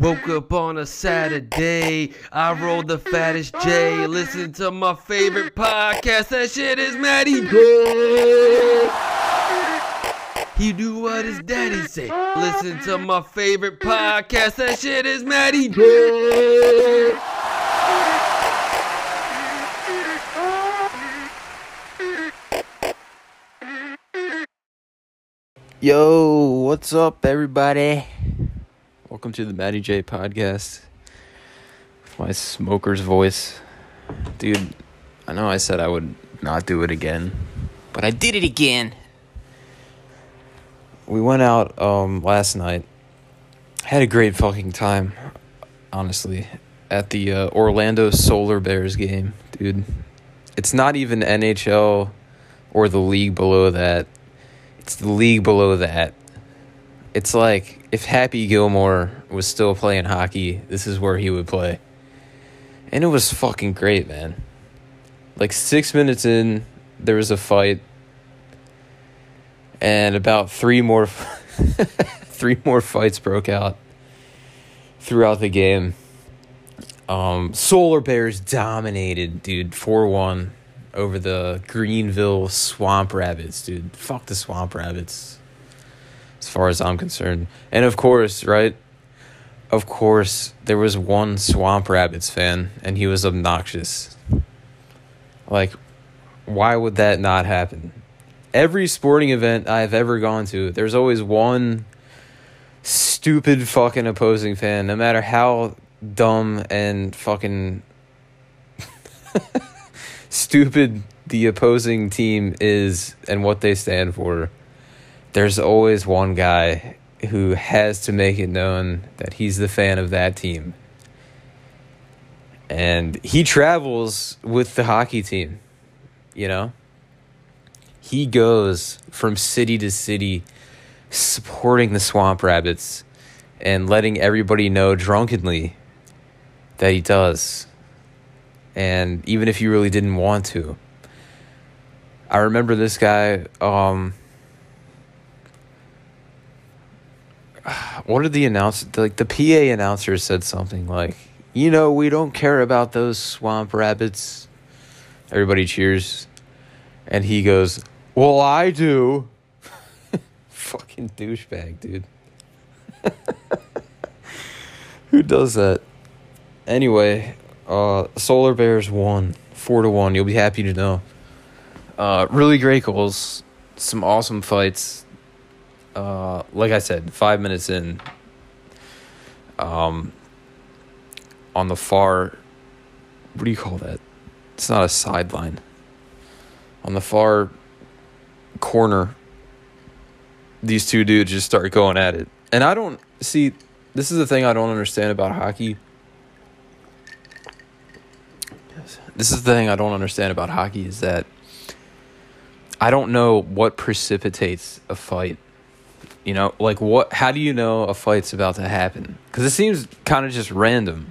Woke up on a Saturday. I rolled the fattest J. Listen to my favorite podcast. That shit is Matty J. He do what his daddy say. Listen to my favorite podcast. That shit is Matty J. Yo, what's up, everybody? Welcome to the Matty J podcast. My smoker's voice. Dude, I know I said I would not do it again, but I did it again. We went out um last night. Had a great fucking time, honestly, at the uh, Orlando Solar Bears game, dude. It's not even NHL or the league below that it's the league below that. It's like if Happy Gilmore was still playing hockey, this is where he would play. And it was fucking great, man. Like six minutes in, there was a fight. And about three more three more fights broke out throughout the game. Um, Solar Bears dominated, dude, 4 1 over the Greenville Swamp Rabbits, dude. Fuck the Swamp Rabbits, as far as I'm concerned. And of course, right? Of course, there was one Swamp Rabbits fan, and he was obnoxious. Like, why would that not happen? Every sporting event I've ever gone to, there's always one stupid fucking opposing fan, no matter how dumb and fucking stupid the opposing team is and what they stand for, there's always one guy who has to make it known that he's the fan of that team. And he travels with the hockey team, you know? He goes from city to city supporting the Swamp Rabbits and letting everybody know drunkenly that he does and even if you really didn't want to. I remember this guy. Um, what did the announcer like? The PA announcer said something like, "You know, we don't care about those swamp rabbits." Everybody cheers, and he goes, "Well, I do." Fucking douchebag, dude. Who does that? Anyway, uh, Solar Bears won four to one. You'll be happy to know. Uh, really great goals, some awesome fights. Uh, like I said, five minutes in. Um, on the far, what do you call that? It's not a sideline. On the far corner, these two dudes just start going at it, and I don't see. This is the thing I don't understand about hockey this is the thing I don't understand about hockey is that I don't know what precipitates a fight. You know, like what? How do you know a fight's about to happen? Because it seems kind of just random.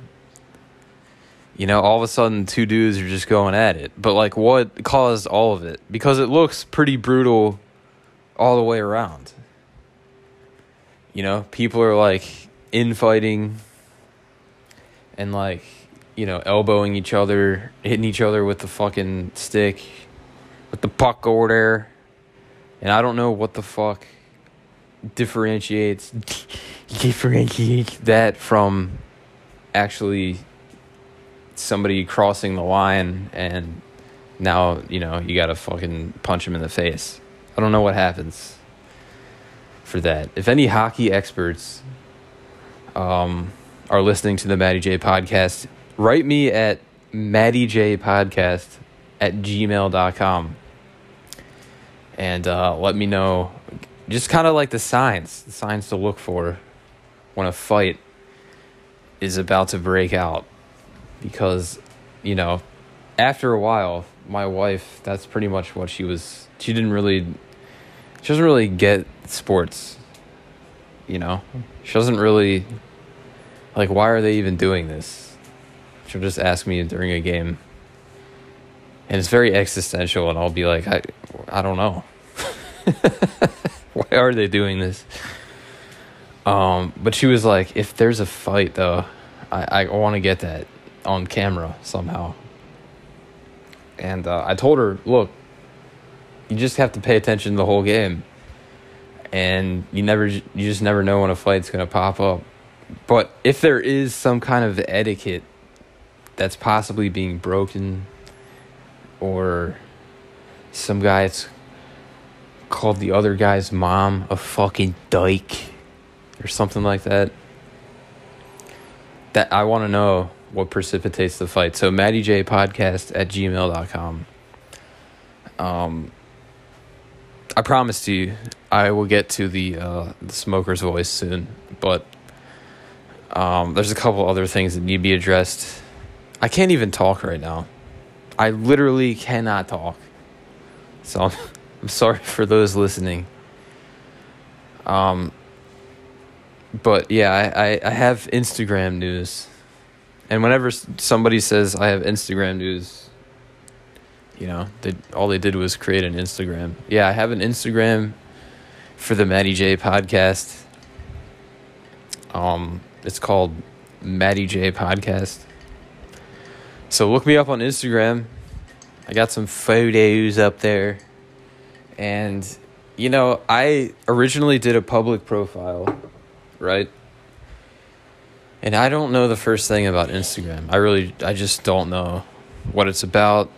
You know, all of a sudden two dudes are just going at it. But like, what caused all of it? Because it looks pretty brutal all the way around. You know, people are like infighting and like you know, elbowing each other, hitting each other with the fucking stick, with the puck over there. And I don't know what the fuck differentiates differentiates that from actually somebody crossing the line and now, you know, you gotta fucking punch him in the face. I don't know what happens for that. If any hockey experts um, are listening to the maddie J podcast, write me at maddie j podcast at gmail.com and uh, let me know just kind of like the signs the signs to look for when a fight is about to break out. Because you know after a while my wife that's pretty much what she was she didn't really she doesn't really get sports you know? She doesn't really like why are they even doing this? She'll just ask me during a game. And it's very existential and i'll be like i, I don't know why are they doing this Um, but she was like, if there's a fight though, I, I want to get that on camera somehow. And uh, I told her, look, you just have to pay attention to the whole game. And you never, you just never know when a fight's gonna pop up. But if there is some kind of etiquette that's possibly being broken, or some guy's called the other guy's mom a fucking dyke, or something like that, that I want to know what precipitates the fight. So Maddie J podcast at gmail.com. Um I promise to you I will get to the uh the smoker's voice soon, but um there's a couple other things that need to be addressed. I can't even talk right now. I literally cannot talk. So I'm, sorry for those listening. Um but yeah, I, I, I have Instagram news. And whenever somebody says I have Instagram news, you know, they, all they did was create an Instagram. Yeah, I have an Instagram for the Maddie J podcast. Um, it's called Maddie J Podcast. So look me up on Instagram. I got some photos up there. And, you know, I originally did a public profile right? And I don't know the first thing about Instagram. I really, I just don't know what it's about,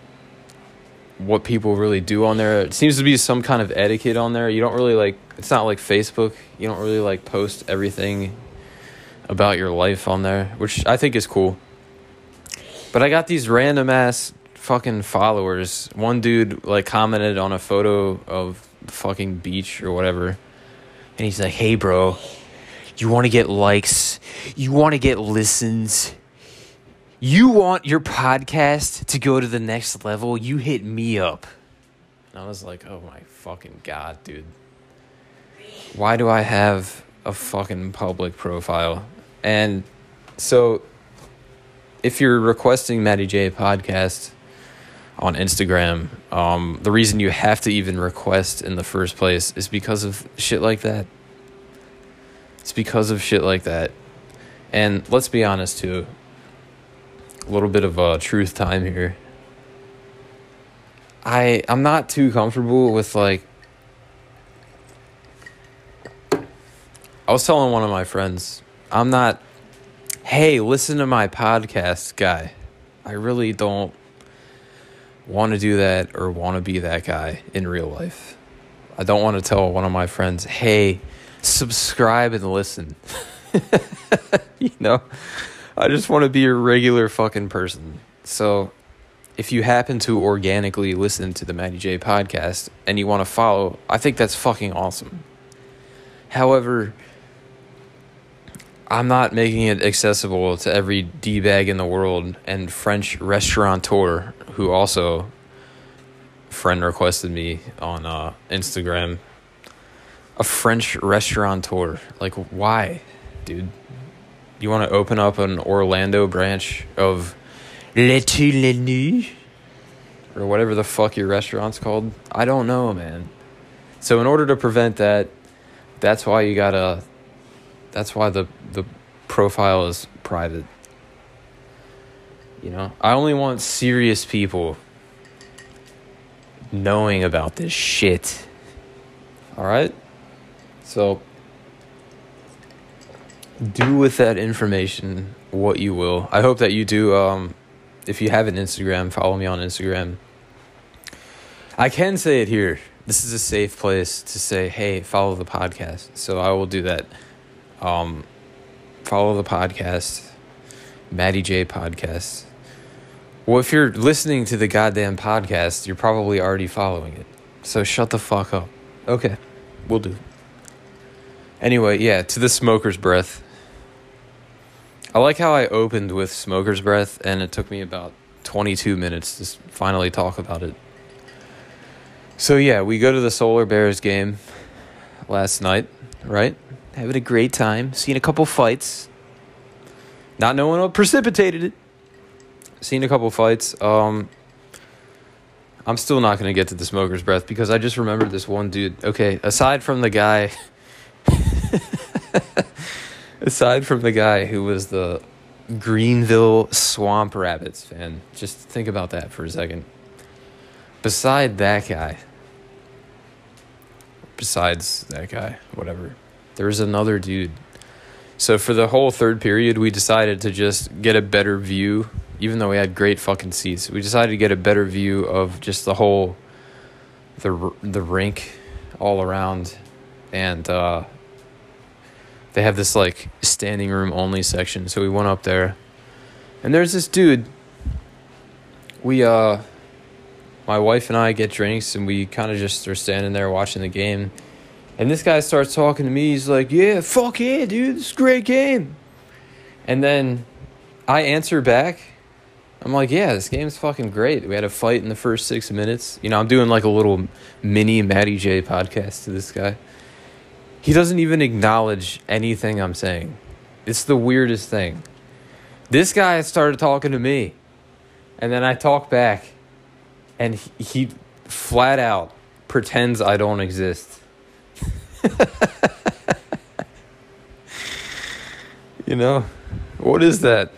what people really do on there. It seems to be some kind of etiquette on there. You don't really like, it's not like Facebook. You don't really like post everything about your life on there, which I think is cool. But I got these random ass fucking followers. One dude like commented on a photo of the fucking beach or whatever. And he's like, hey, bro, you want to get likes, you want to get listens, you want your podcast to go to the next level, you hit me up. And I was like, oh my fucking god, dude. Why do I have a fucking public profile? And so, if you're requesting Maddie J podcast on Instagram, um, the reason you have to even request in the first place is because of shit like that. It's because of shit like that. And let's be honest too. A little bit of uh, truth time here. I I'm not too comfortable with like I was telling one of my friends, I'm not hey, listen to my podcast guy. I really don't want to do that or want to be that guy in real life. I don't want to tell one of my friends, "Hey, subscribe and listen. you know, I just want to be a regular fucking person. So, if you happen to organically listen to the Maddie J podcast and you want to follow, I think that's fucking awesome. However, I'm not making it accessible to every D bag in the world and French restaurateur who also friend requested me on uh, Instagram a French restaurateur. Like, why, dude? You want to open up an Orlando branch of Le Toulenu? Or whatever the fuck your restaurant's called? I don't know, man. So, in order to prevent that, that's why you gotta. That's why the, the profile is private. You know, I only want serious people knowing about this shit. All right? So, do with that information what you will. I hope that you do. Um, if you have an Instagram, follow me on Instagram. I can say it here. This is a safe place to say, hey, follow the podcast. So I will do that. Um, follow the podcast, Maddie J podcast. Well, if you're listening to the goddamn podcast, you're probably already following it. So shut the fuck up. Okay, we'll do. Anyway, yeah, to the smoker's breath. I like how I opened with smoker's breath, and it took me about 22 minutes to finally talk about it. So, yeah, we go to the Solar Bears game last night, right? Having a great time, seeing a couple fights. Not knowing what precipitated it. Seeing a couple fights. Um, I'm still not to get to the smoker's breath because I just remembered this one dude. Okay, aside from the guy Aside from the guy who was the Greenville Swamp Rabbits fan, just think about that for a second. Beside that guy, besides that guy, whatever, there was another dude. So for the whole third period, we decided to just get a better view, even though we had great fucking seats. We decided to get a better view of just the whole the the rink all around, and uh, they have this like standing room only section. So we went up there, and there's this dude. We uh, my wife and I get drinks, and we kind of just are standing there watching the game. And this guy starts talking to me. He's like, "Yeah, fuck yeah, dude, this is a great game." And then I answer back. I'm like, "Yeah, this game's fucking great. We had a fight in the first six minutes. You know, I'm doing like a little mini Matty J podcast to this guy. He doesn't even acknowledge anything I'm saying. It's the weirdest thing. This guy started talking to me, and then I talk back, and he, he flat out pretends I don't exist. you know, what is that?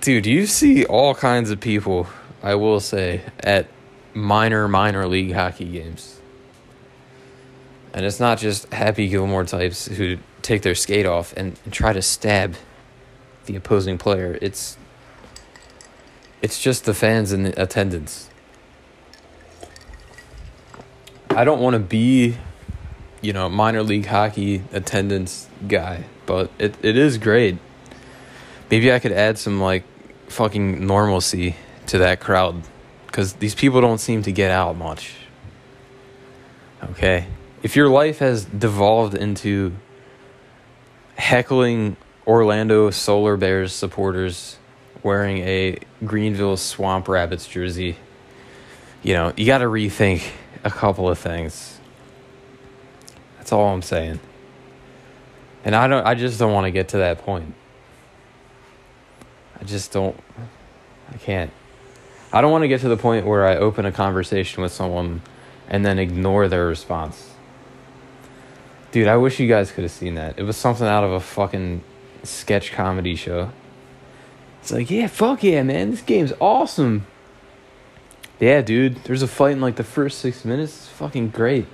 Dude, you see all kinds of people, I will say, at minor, minor league hockey games. And it's not just Happy Gilmore types who take their skate off and, and try to stab the opposing player. It's it's just the fans in attendance. I don't want to be, you know, minor league hockey attendance guy, but it, it is great. Maybe I could add some like fucking normalcy to that crowd because these people don't seem to get out much. Okay? If your life has devolved into heckling Orlando Solar Bears supporters wearing a Greenville Swamp Rabbits jersey, you know, you got to rethink a couple of things. That's all I'm saying. And I don't I just don't want to get to that point. I just don't I can't. I don't want to get to the point where I open a conversation with someone and then ignore their response. Dude, I wish you guys could have seen that. It was something out of a fucking sketch comedy show. It's like, yeah, fuck yeah, man. This game's awesome. Yeah, dude. There's a fight in like the first six minutes. It's fucking great.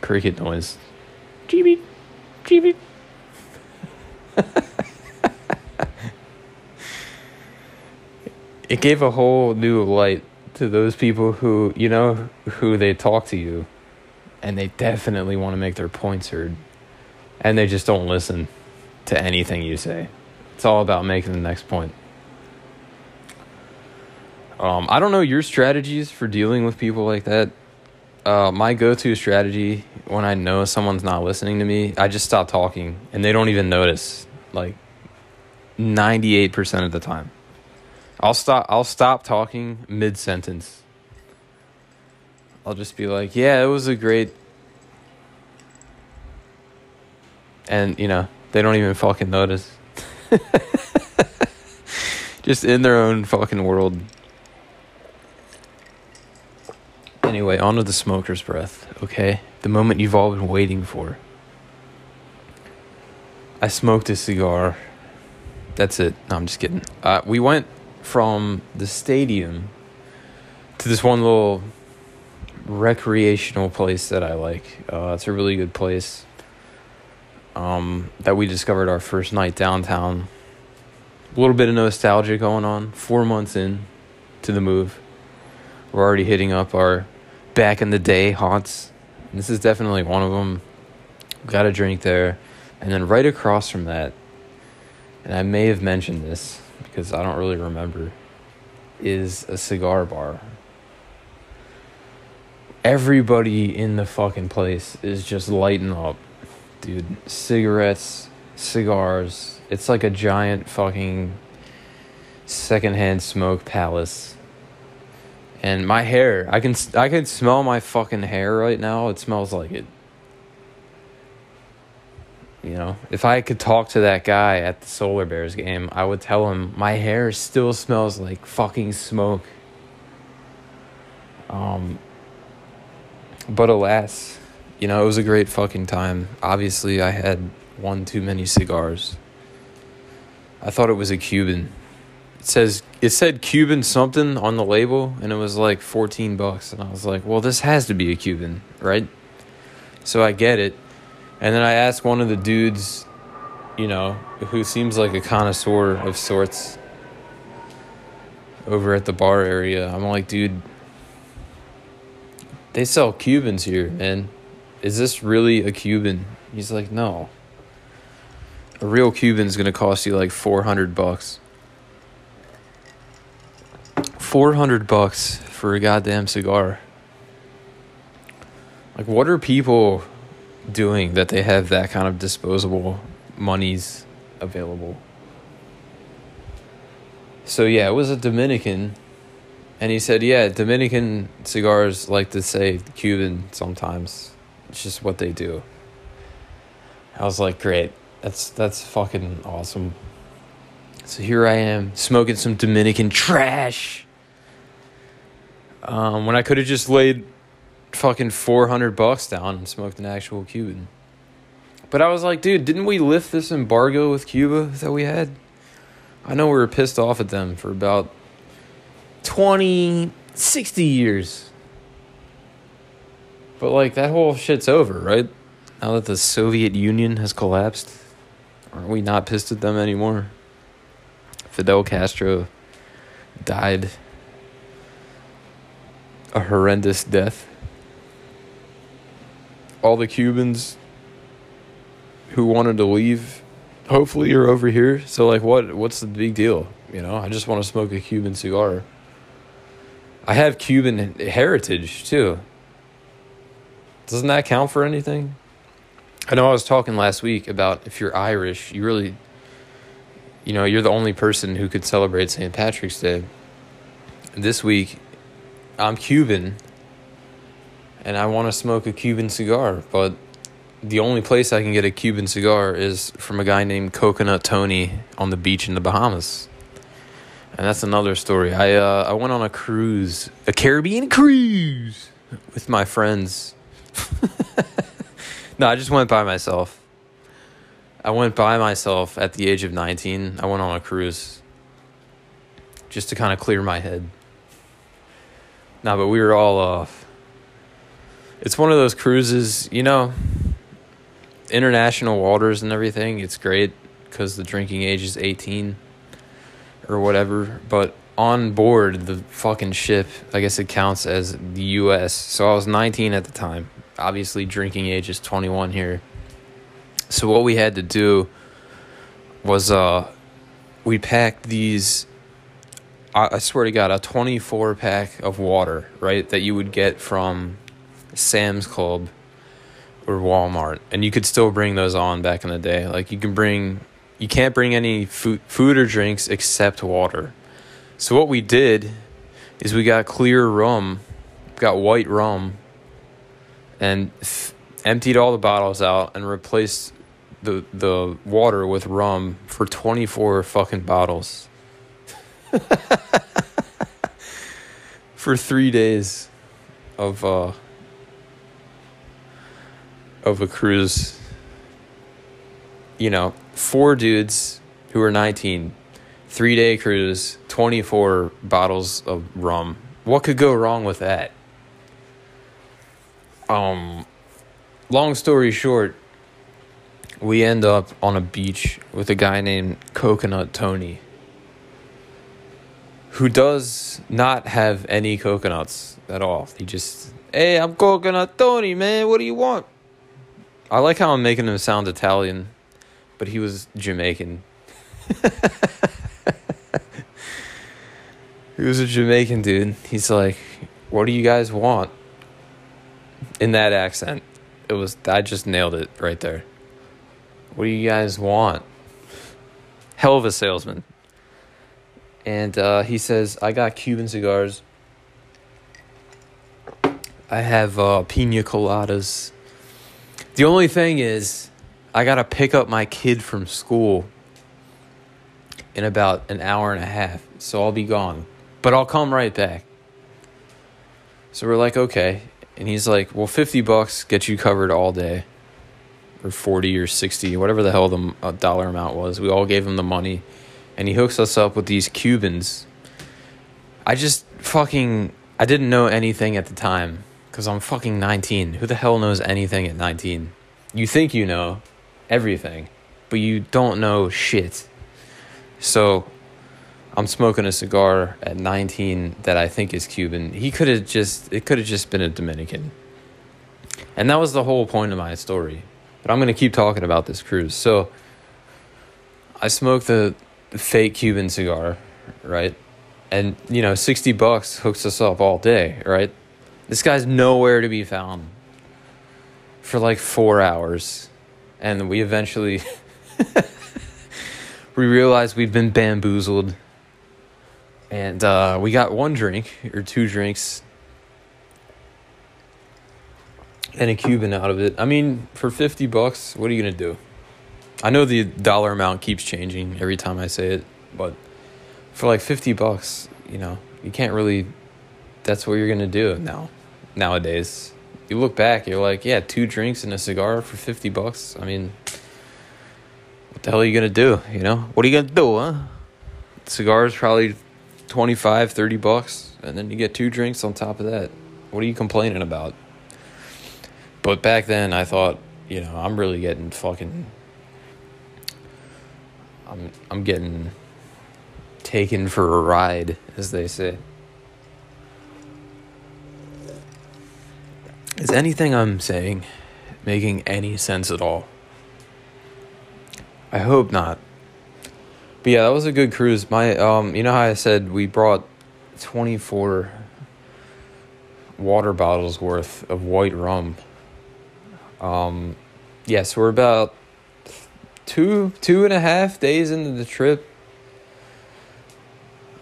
Cricket noise. Jeebie. Jeebie. it gave a whole new light to those people who, you know, who they talk to you and they definitely want to make their points heard and they just don't listen to anything you say. It's all about making the next point. Um, I don't know your strategies for dealing with people like that. Uh, my go-to strategy when I know someone's not listening to me, I just stop talking, and they don't even notice. Like ninety-eight percent of the time, I'll stop. I'll stop talking mid-sentence. I'll just be like, "Yeah, it was a great," and you know they don't even fucking notice. just in their own fucking world. Anyway, on to the smoker's breath, okay? The moment you've all been waiting for. I smoked a cigar. That's it. No, I'm just kidding. Uh, we went from the stadium to this one little recreational place that I like. Uh, it's a really good place um, that we discovered our first night downtown. A little bit of nostalgia going on. Four months in to the move, we're already hitting up our back in the day haunts. And this is definitely one of them. Got a drink there, and then right across from that, and I may have mentioned this because I don't really remember, is a cigar bar. Everybody in the fucking place is just lighting up. Dude, cigarettes, cigars. It's like a giant fucking secondhand smoke palace. And my hair, I can I can smell my fucking hair right now. It smells like it. You know, if I could talk to that guy at the Solar Bears game, I would tell him my hair still smells like fucking smoke. Um but alas, you know, it was a great fucking time. Obviously, I had one too many cigars. I thought it was a Cuban. It says it said Cuban something on the label and it was like 14 bucks and I was like, "Well, this has to be a Cuban, right?" So I get it. And then I asked one of the dudes, you know, who seems like a connoisseur of sorts over at the bar area. I'm like, "Dude, they sell Cubans here, man. Is this really a Cuban?" He's like, "No." A real Cuban's to cost you like 400 bucks. 400 bucks for a goddamn cigar. Like, what are people doing that they have that kind of disposable monies available? So, yeah, it was a Dominican. And he said, yeah, Dominican cigars like to say Cuban sometimes. It's just what they do. I was like, great. That's that's fucking awesome. So here I am smoking some Dominican trash. Um, when I could have just laid fucking 400 bucks down and smoked an actual Cuban. But I was like, dude, didn't we lift this embargo with Cuba that we had? I know we were pissed off at them for about 20, 60 years. But like that whole shit's over, right? Now that the Soviet Union has collapsed, aren't we not pissed at them anymore? Fidel Castro died a horrendous death. All the Cubans who wanted to leave hopefully you're over here. So like what what's the big deal? You know, I just want to smoke a Cuban cigar. I have Cuban heritage too. Doesn't that count for anything? I know I was talking last week about if you're Irish, you really you know, you're the only person who could celebrate St. Patrick's Day. This week I'm Cuban and I want to smoke a Cuban cigar, but the only place I can get a Cuban cigar is from a guy named Coconut Tony on the beach in the Bahamas. And that's another story. I uh, I went on a cruise, a Caribbean cruise with my friends. no, I just went by myself. I went by myself at the age of 19. I went on a cruise just to kind of clear my head. No, but we were all uh it's one of those cruises, you know, international waters and everything. It's great cuz the drinking age is 18 or whatever, but on board the fucking ship, I guess it counts as the US. So I was 19 at the time. Obviously drinking age is 21 here. So what we had to do was uh we packed these I, I swear to God, a 24 pack of water, right, that you would get from Sam's Club or Walmart, and you could still bring those on back in the day. Like you can bring, you can't bring any food, food or drinks except water. So what we did is we got clear rum, got white rum, and f- emptied all the bottles out and replaced the the water with rum for 24 fucking bottles. for three days of uh of a cruise you know four dudes who are 19 three day cruise 24 bottles of rum what could go wrong with that um long story short we end up on a beach with a guy named coconut tony who does not have any coconuts at all. He just, hey, I'm Coconut Tony, man. What do you want? I like how I'm making him sound Italian, but he was Jamaican. he was a Jamaican dude. He's like, what do you guys want? In that accent. It was, I just nailed it right there. What do you guys want? Hell of a salesman and uh, he says, "I got Cuban cigars. I have uh, pina coladas. The only thing is, I gotta pick up my kid from school in about an hour and a half, so I'll be gone. But I'll come right back." So we're like, "Okay," and he's like, "Well, fifty bucks gets you covered all day." or 40 or 60, whatever the hell the uh, dollar amount was. We all gave him the money and he hooks us up with these Cubans. I just fucking I didn't know anything at the time cuz I'm fucking 19. Who the hell knows anything at 19? You think you know everything, but you don't know shit. So I'm smoking a cigar at 19 that I think is Cuban. He could have just it could have just been a Dominican. And that was the whole point of my story. But I'm going to keep talking about this cruise. So I smoked the fake Cuban cigar, right? And you know, 60 bucks hooks us up all day, right? This guy's nowhere to be found for like 4 hours. And we eventually we realized we'd been bamboozled and uh, we got one drink or two drinks and a Cuban out of it. I mean, for 50 bucks, what are you going to do? I know the dollar amount keeps changing every time I say it, but for like 50 bucks, you know, you can't really that's what you're going to do now nowadays. You look back, you're like, yeah, two drinks and a cigar for 50 bucks. I mean, what the hell are you going to do, you know? What are you going to do, huh? Cigars probably 25, 30 bucks, and then you get two drinks on top of that. What are you complaining about? But back then, I thought, you know, I'm really getting fucking. I'm I'm getting taken for a ride, as they say. Is anything I'm saying making any sense at all? I hope not. But yeah, that was a good cruise. My um, you know how I said we brought twenty four water bottles worth of white rum. Um, yes, yeah, so we're about two two and a half days into the trip.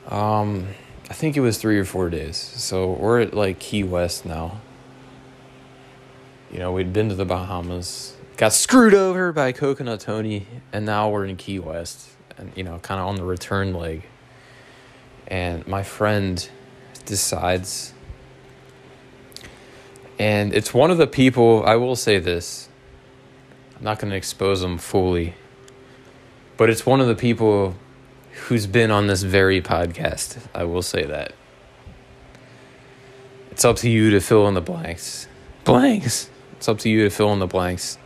Um, I think it was three or four days. So we're at like Key West now. You know, we'd been to the Bahamas, got screwed over by Coconut Tony, and now we're in Key West and you know, kind of on the return leg. And my friend decides, and it's one of the people, I will say this, I'm not going to expose them fully, but it's one of the people who's been on this very podcast. I will say that. It's up to you to fill in the blanks. Blanks. It's up to you to fill in the blanks.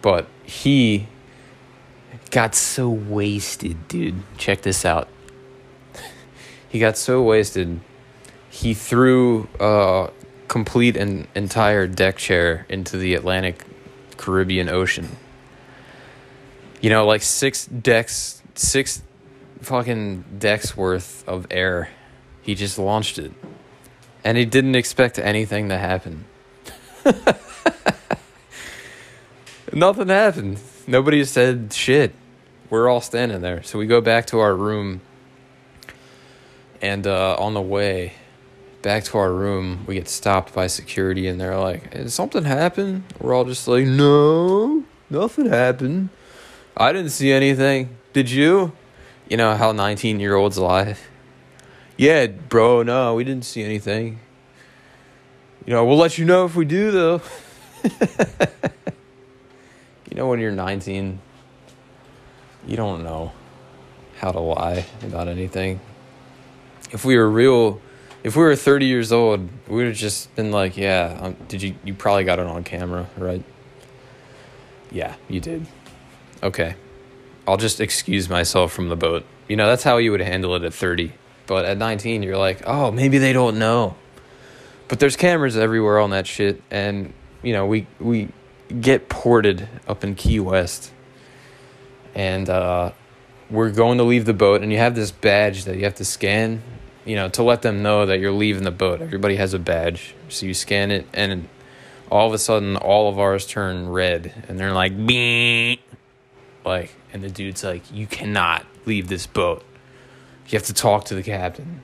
But he got so wasted, dude. Check this out. he got so wasted, he threw a complete and entire deck chair into the Atlantic Caribbean Ocean. You know, like six decks, six fucking decks worth of air. He just launched it. And he didn't expect anything to happen. Nothing happened. Nobody said shit we're all standing there. So we go back to our room, and uh, on the way back to our room, we get stopped by security, and they're like, "Did something happen?" We're all just like, "No, nothing happened. I didn't see anything. Did you?" You know how nineteen-year-olds lie. Yeah, bro. No, we didn't see anything. You know, we'll let you know if we do, though. you know, when you're 19, you don't know how to lie about anything. If we were real, if we were 30 years old, we would have just been like, yeah, um, did you, you probably got it on camera, right? Yeah, you did. Okay. I'll just excuse myself from the boat. You know, that's how you would handle it at 30. But at 19, you're like, oh, maybe they don't know. But there's cameras everywhere on that shit. And, you know, we, we get ported up in Key West and uh, we're going to leave the boat, and you have this badge that you have to scan, you know, to let them know that you're leaving the boat. Everybody has a badge, so you scan it, and all of a sudden, all of ours turn red, and they're like, Beep. like, and the dude's like, you cannot leave this boat. You have to talk to the captain.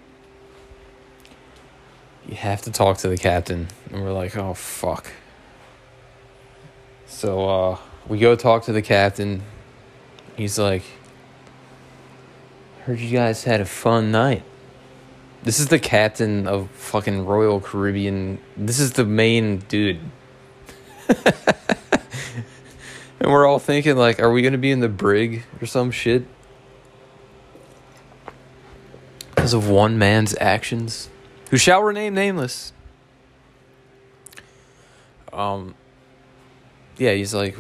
You have to talk to the captain, and we're like, oh fuck. So uh, we go talk to the captain He's like, heard you guys had a fun night. This is the captain of fucking Royal Caribbean. This is the main dude. And we're all thinking like, are we gonna be in the brig or some shit? Because of one man's actions, who shall remain nameless. Um. Yeah, he's like,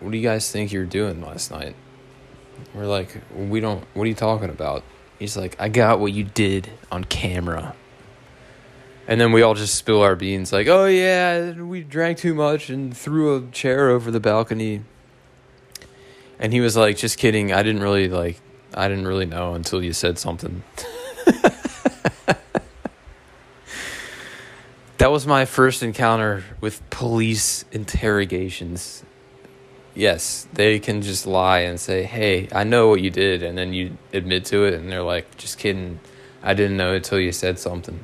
"What do you guys think you're doing last night?" We're like, "We don't. What are you talking about?" He's like, "I got what you did on camera." And then we all just spill our beans, like, "Oh yeah, we drank too much and threw a chair over the balcony." And he was like, "Just kidding. I didn't really like. I didn't really know until you said something." that was my first encounter with police interrogations. Yes, they can just lie and say, "Hey, I know what you did," and then you admit to it, and they're like, "Just kidding. I didn't know until you said something."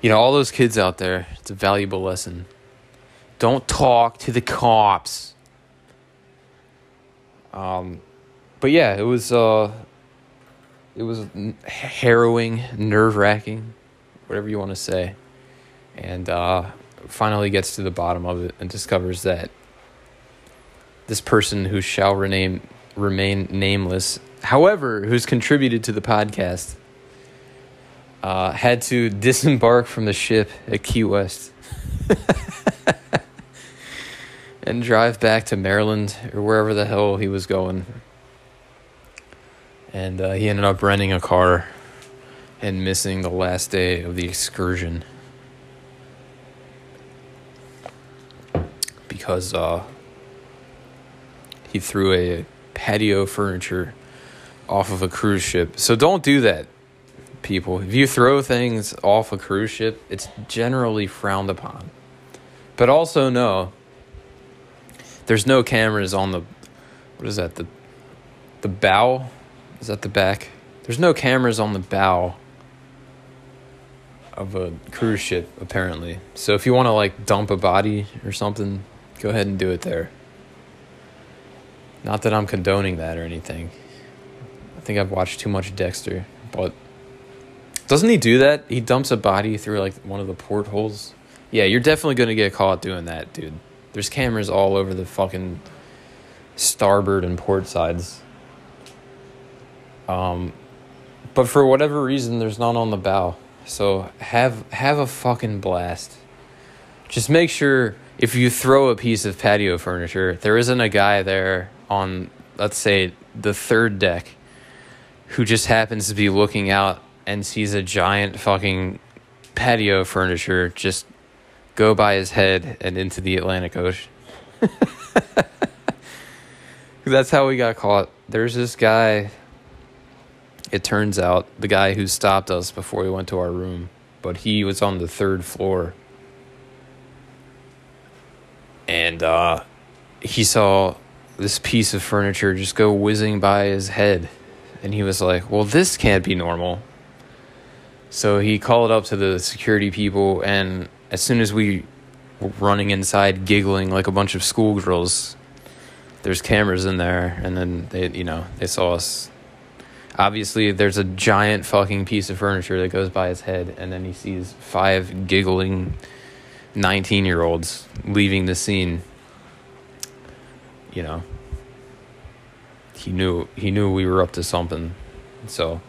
You know, all those kids out there, it's a valuable lesson. Don't talk to the cops. Um, but yeah, it was uh, it was harrowing, nerve wracking, whatever you want to say, and uh, finally gets to the bottom of it and discovers that this person who shall rename remain nameless, however, who's contributed to the podcast, uh, had to disembark from the ship at Key West. and drive back to Maryland or wherever the hell he was going. And uh, he ended up renting a car and missing the last day of the excursion because uh, he threw a patio furniture off of a cruise ship. So don't do that, people. If you throw things off a cruise ship, it's generally frowned upon. But also know there's no cameras on the what is that the the bow is that the back there's no cameras on the bow of a cruise ship apparently. So if you want to like dump a body or something go ahead and do it there. Not that i'm condoning that or anything. I think i've watched too much dexter but doesn't he do that? He dumps a body through like one of the portholes? Yeah you're definitely going to get caught doing that dude. There's cameras all over the fucking starboard and port sides. Um, but for whatever reason, there's none on the bow. So have have a fucking blast. Just make sure if you throw a piece of patio furniture, there isn't a guy there on, let's say, the third deck, who just happens to be looking out and sees a giant fucking patio furniture just go by his head and into the Atlantic Ocean. That's how we got caught. There's this guy, it turns out, the guy who stopped us before we went to our room, but he was on the third floor. And uh, he saw this piece of furniture just go whizzing by his head. And he was like, well, this can't be normal. So he called up to the security people, and as soon as we were running inside, giggling like a bunch of schoolgirls, there's cameras in there, and then they, you know, they saw us. Obviously, there's a giant fucking piece of furniture that goes by his head, and then he sees five giggling 19 year olds leaving the scene. You know, he knew he knew we were up to something, so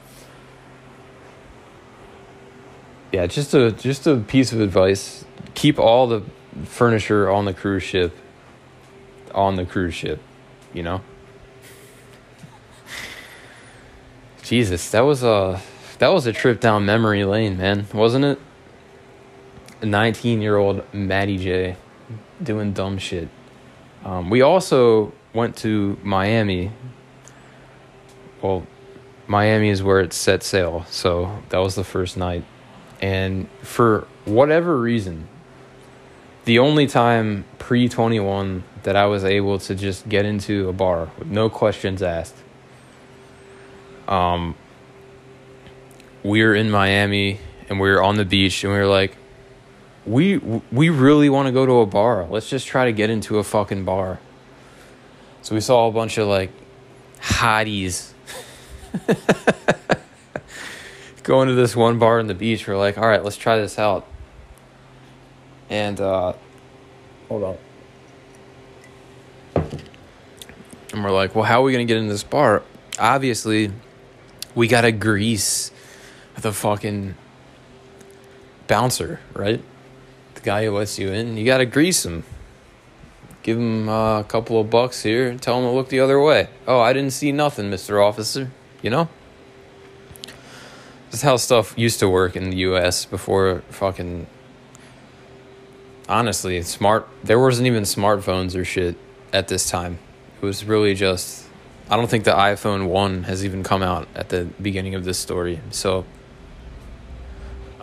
yeah, just a just a piece of advice. Keep all the furniture on the cruise ship on the cruise ship, you know? Jesus, that was a that was a trip down memory lane, man, wasn't it? 19-year-old Maddie J doing dumb shit. Um, we also went to Miami. Well, Miami is where it set sail, so that was the first night. And for whatever reason, the only time pre 21 that I was able to just get into a bar with no questions asked. Um, we were in Miami and we were on the beach and we were like, we we really want to go to a bar. Let's just try to get into a fucking bar. So we saw a bunch of like hotties going to this one bar on the beach. We're like, all right, let's try this out. And uh, hold on. And we're like, well, how are we going to get in this bar? Obviously, we got to grease the fucking bouncer, right? The guy who lets you in. You got to grease him. Give him uh, a couple of bucks here and tell him to look the other way. Oh, I didn't see nothing, Mr. Officer. You know? That's how stuff used to work in the US before fucking. Honestly, smart. There wasn't even smartphones or shit at this time. It was really just. I don't think the iPhone 1 has even come out at the beginning of this story. So.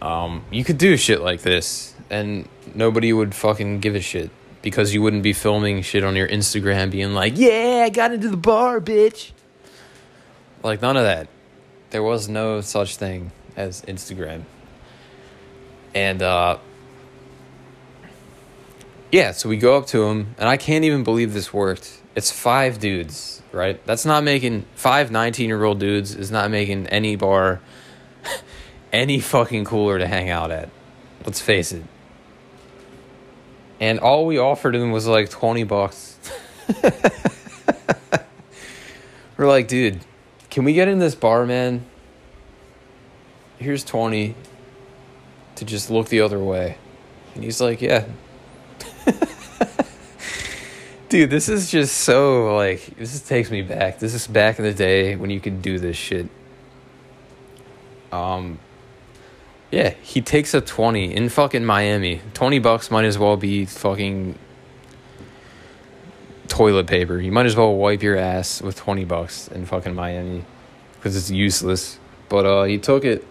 Um, you could do shit like this, and nobody would fucking give a shit because you wouldn't be filming shit on your Instagram being like, yeah, I got into the bar, bitch. Like, none of that. There was no such thing as Instagram. And, uh, yeah, so we go up to him, and I can't even believe this worked. It's five dudes, right? That's not making five 19 year old dudes is not making any bar any fucking cooler to hang out at. Let's face it. And all we offered him was like 20 bucks. We're like, dude, can we get in this bar, man? Here's 20 to just look the other way. And he's like, yeah. dude, this is just so like, this takes me back. This is back in the day when you could do this shit. Um, yeah, he takes a 20 in fucking Miami. 20 bucks might as well be fucking toilet paper. You might as well wipe your ass with 20 bucks in fucking Miami because it's useless. But uh he took it.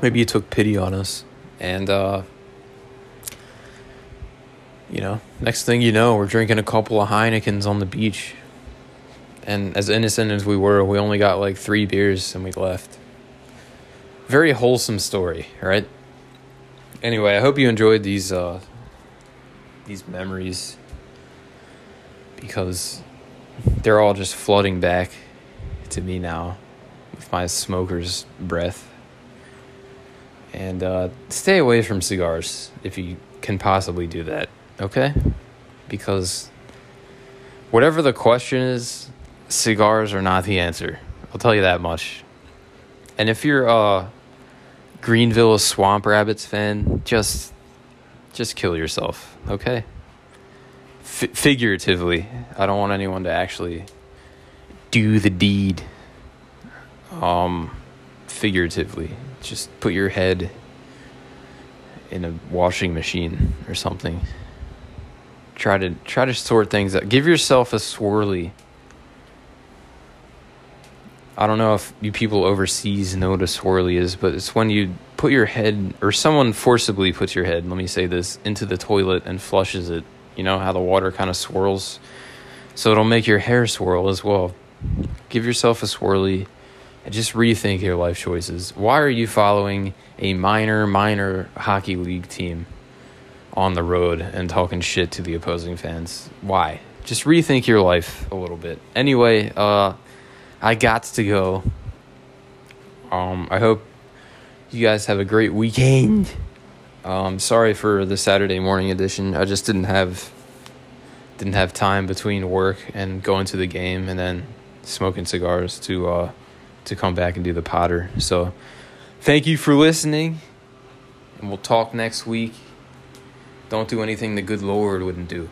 Maybe he took pity on us and uh you know, next thing you know, we're drinking a couple of Heinekens on the beach. And as innocent as we were, we only got like 3 beers and we left very wholesome story, right? Anyway, I hope you enjoyed these uh, these memories because they're all just flooding back to me now with my smoker's breath. And uh, stay away from cigars if you can possibly do that, okay? Because whatever the question is, cigars are not the answer. I'll tell you that much. And if you're a Greenville Swamp Rabbits fan, just just kill yourself, okay? F- figuratively, I don't want anyone to actually do the deed. Um, figuratively, just put your head in a washing machine or something. Try to try to sort things out. Give yourself a swirly I don't know if you people overseas know what a swirly is, but it's when you put your head, or someone forcibly puts your head, let me say this, into the toilet and flushes it. You know how the water kind of swirls? So it'll make your hair swirl as well. Give yourself a swirly and just rethink your life choices. Why are you following a minor, minor hockey league team on the road and talking shit to the opposing fans? Why? Just rethink your life a little bit. Anyway, uh, I got to go. Um, I hope you guys have a great weekend. Um, sorry for the Saturday morning edition. I just didn't have didn't have time between work and going to the game and then smoking cigars to uh, to come back and do the Potter. So, thank you for listening, and we'll talk next week. Don't do anything the good Lord wouldn't do.